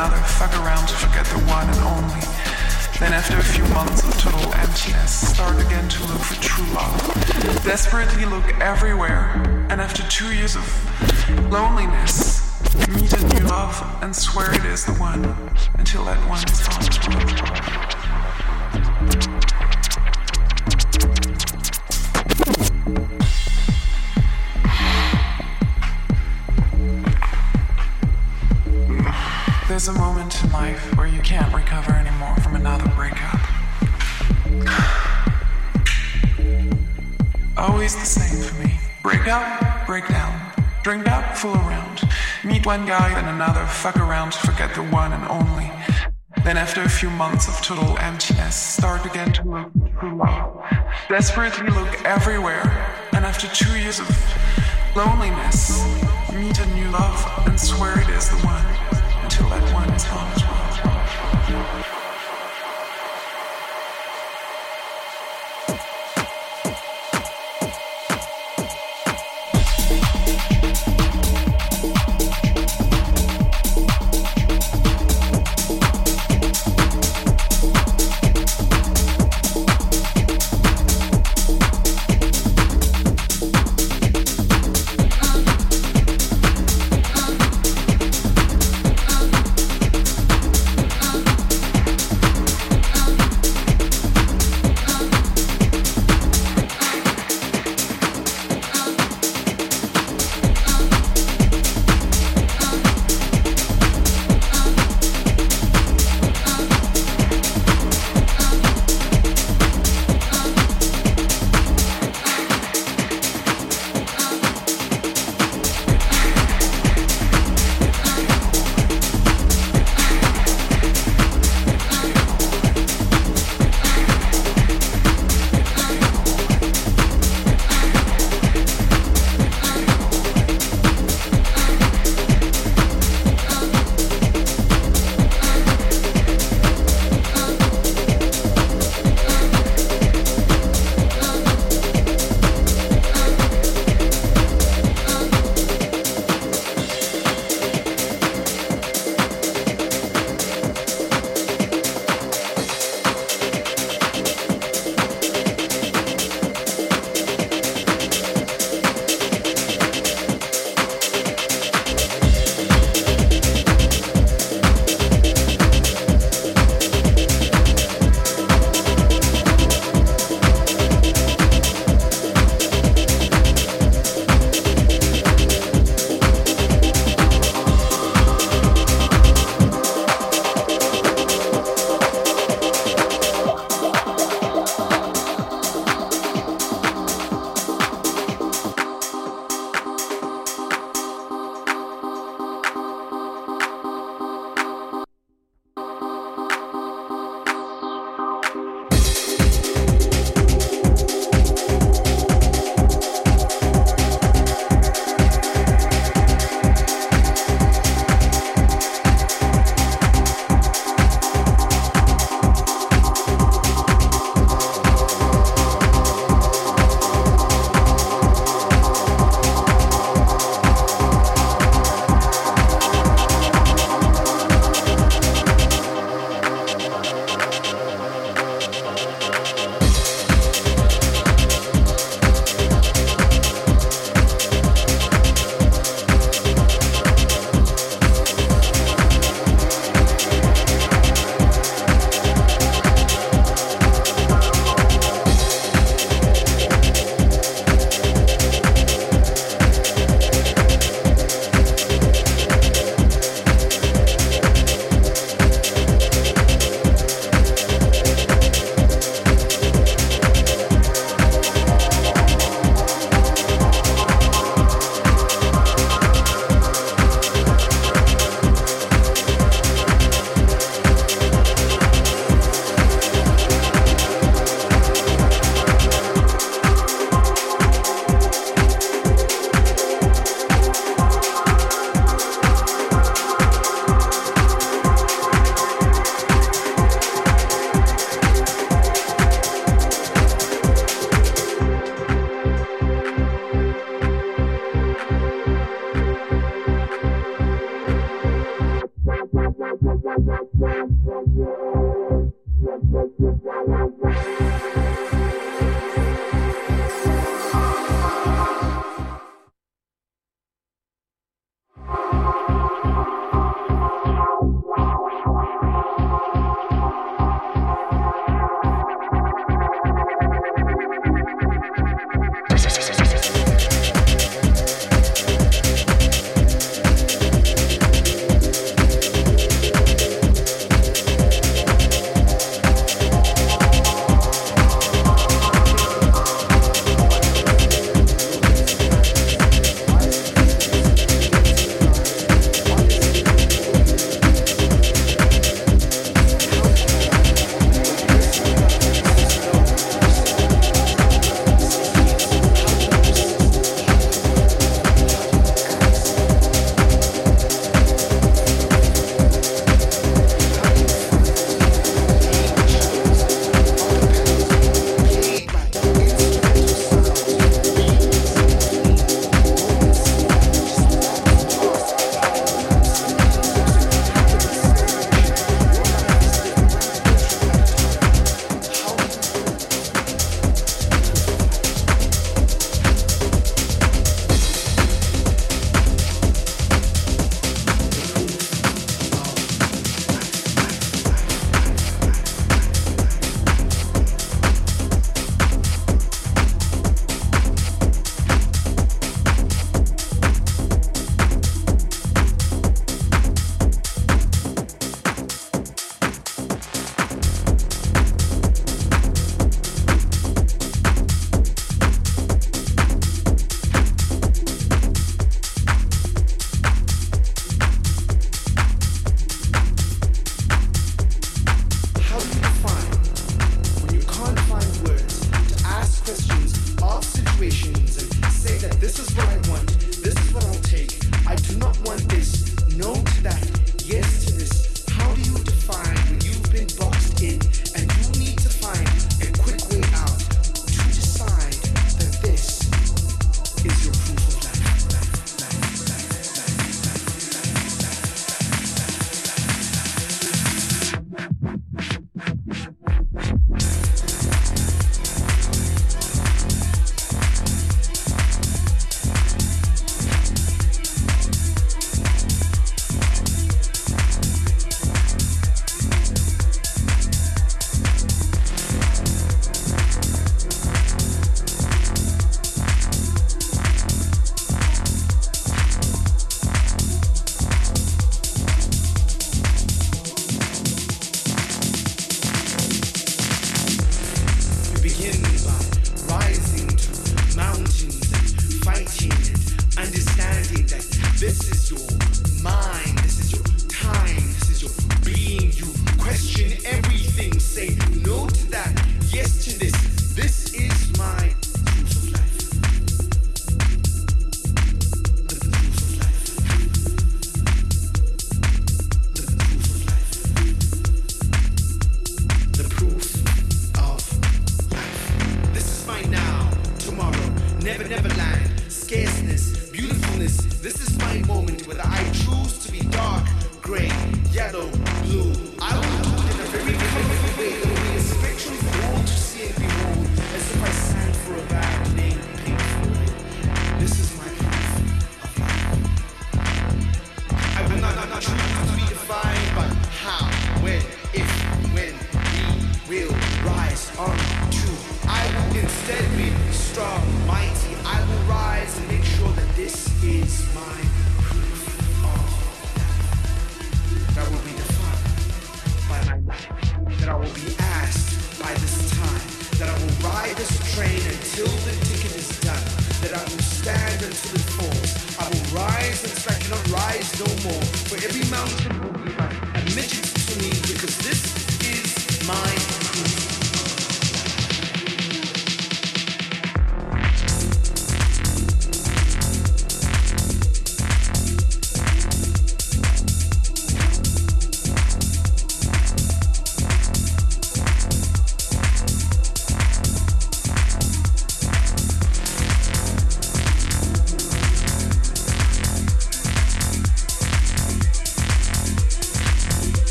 another, fuck around, forget the one and only. Then after a few months of total emptiness, start again to look for true love. Desperately look everywhere, and after two years of loneliness, meet a new love and swear it is the one until that one is gone. Break down. Drink up, fool around. Meet one guy, then another, fuck around, forget the one and only. Then after a few months of total emptiness, start again to look for love. Desperately look everywhere, and after two years of loneliness, meet a new love and swear it is the one until that one is gone as well.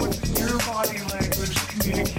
What's your body language communication?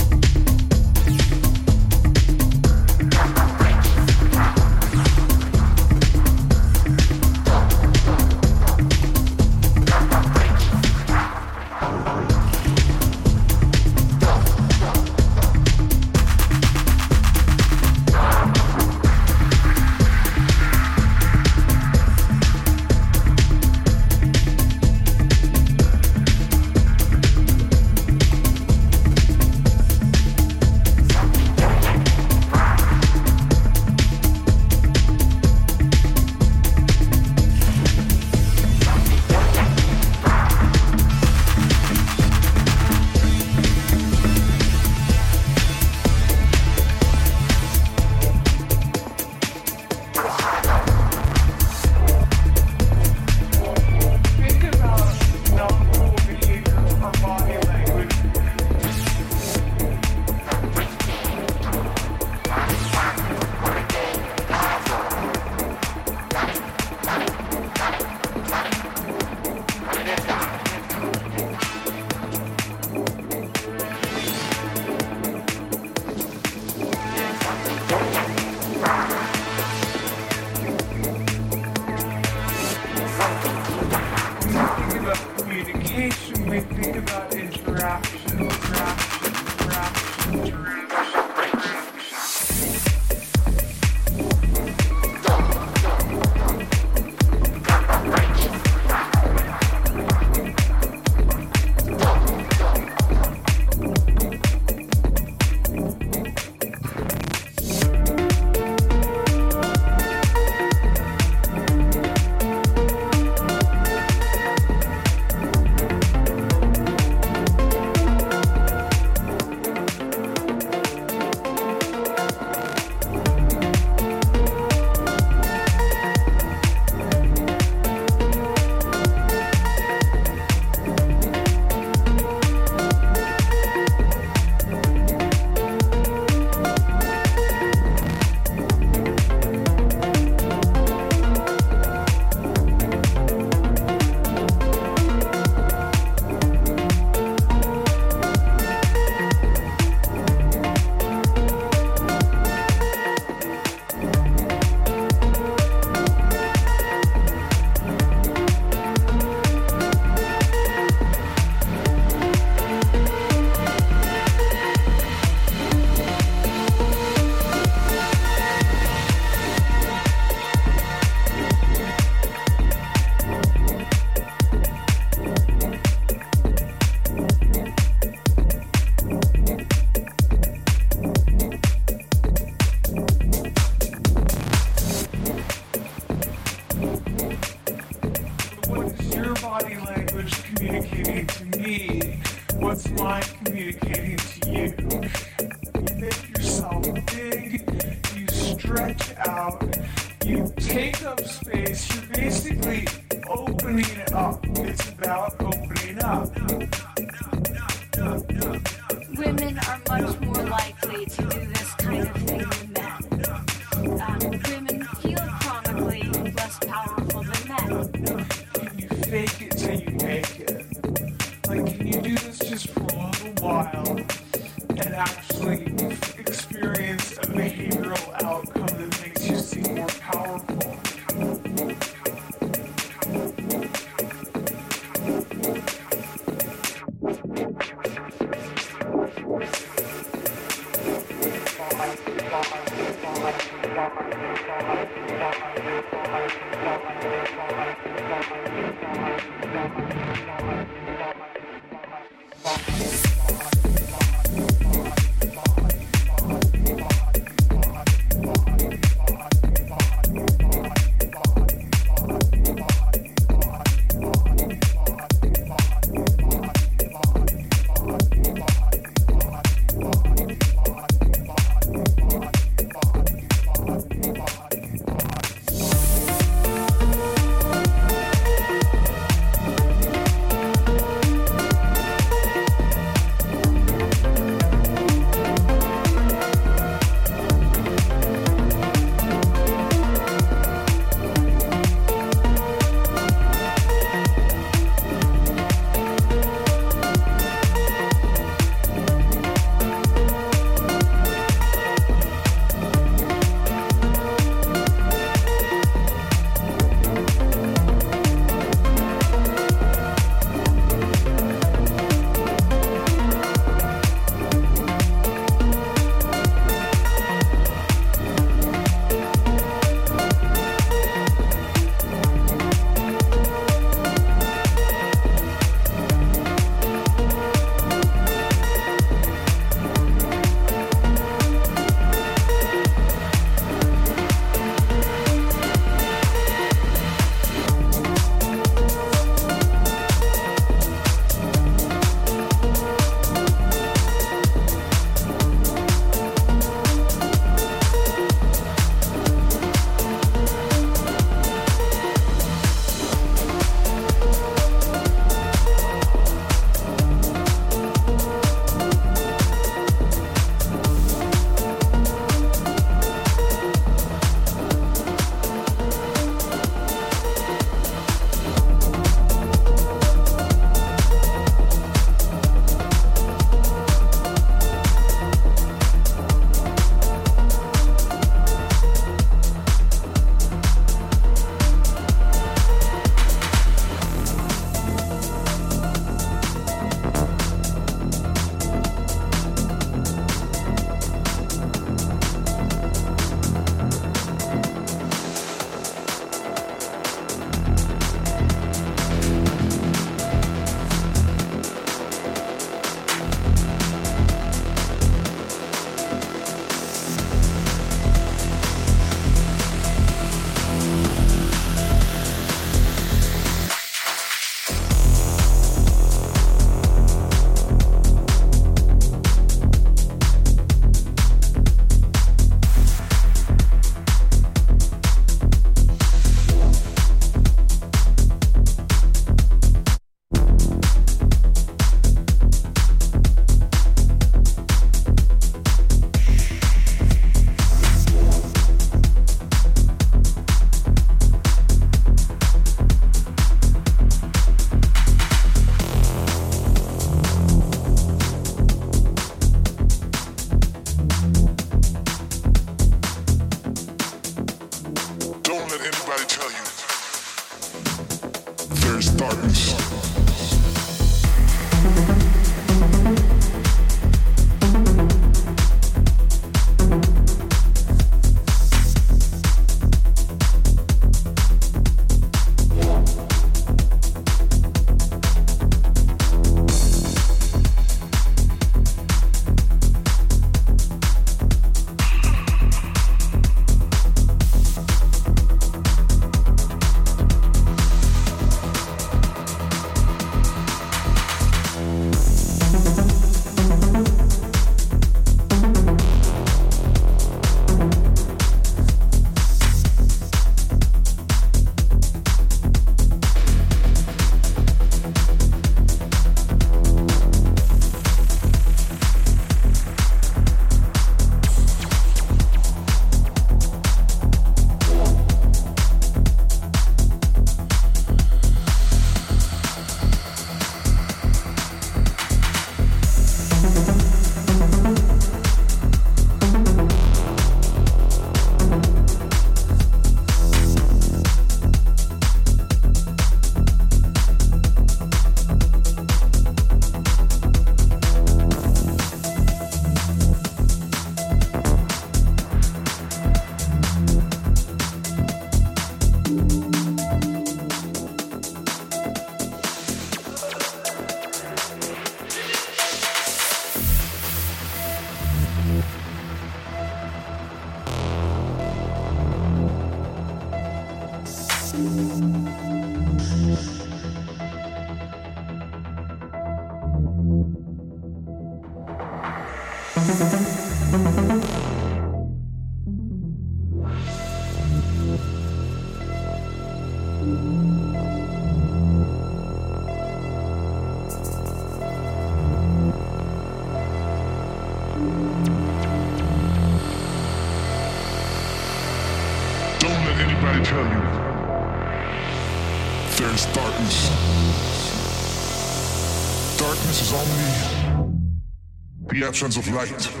Absence of light.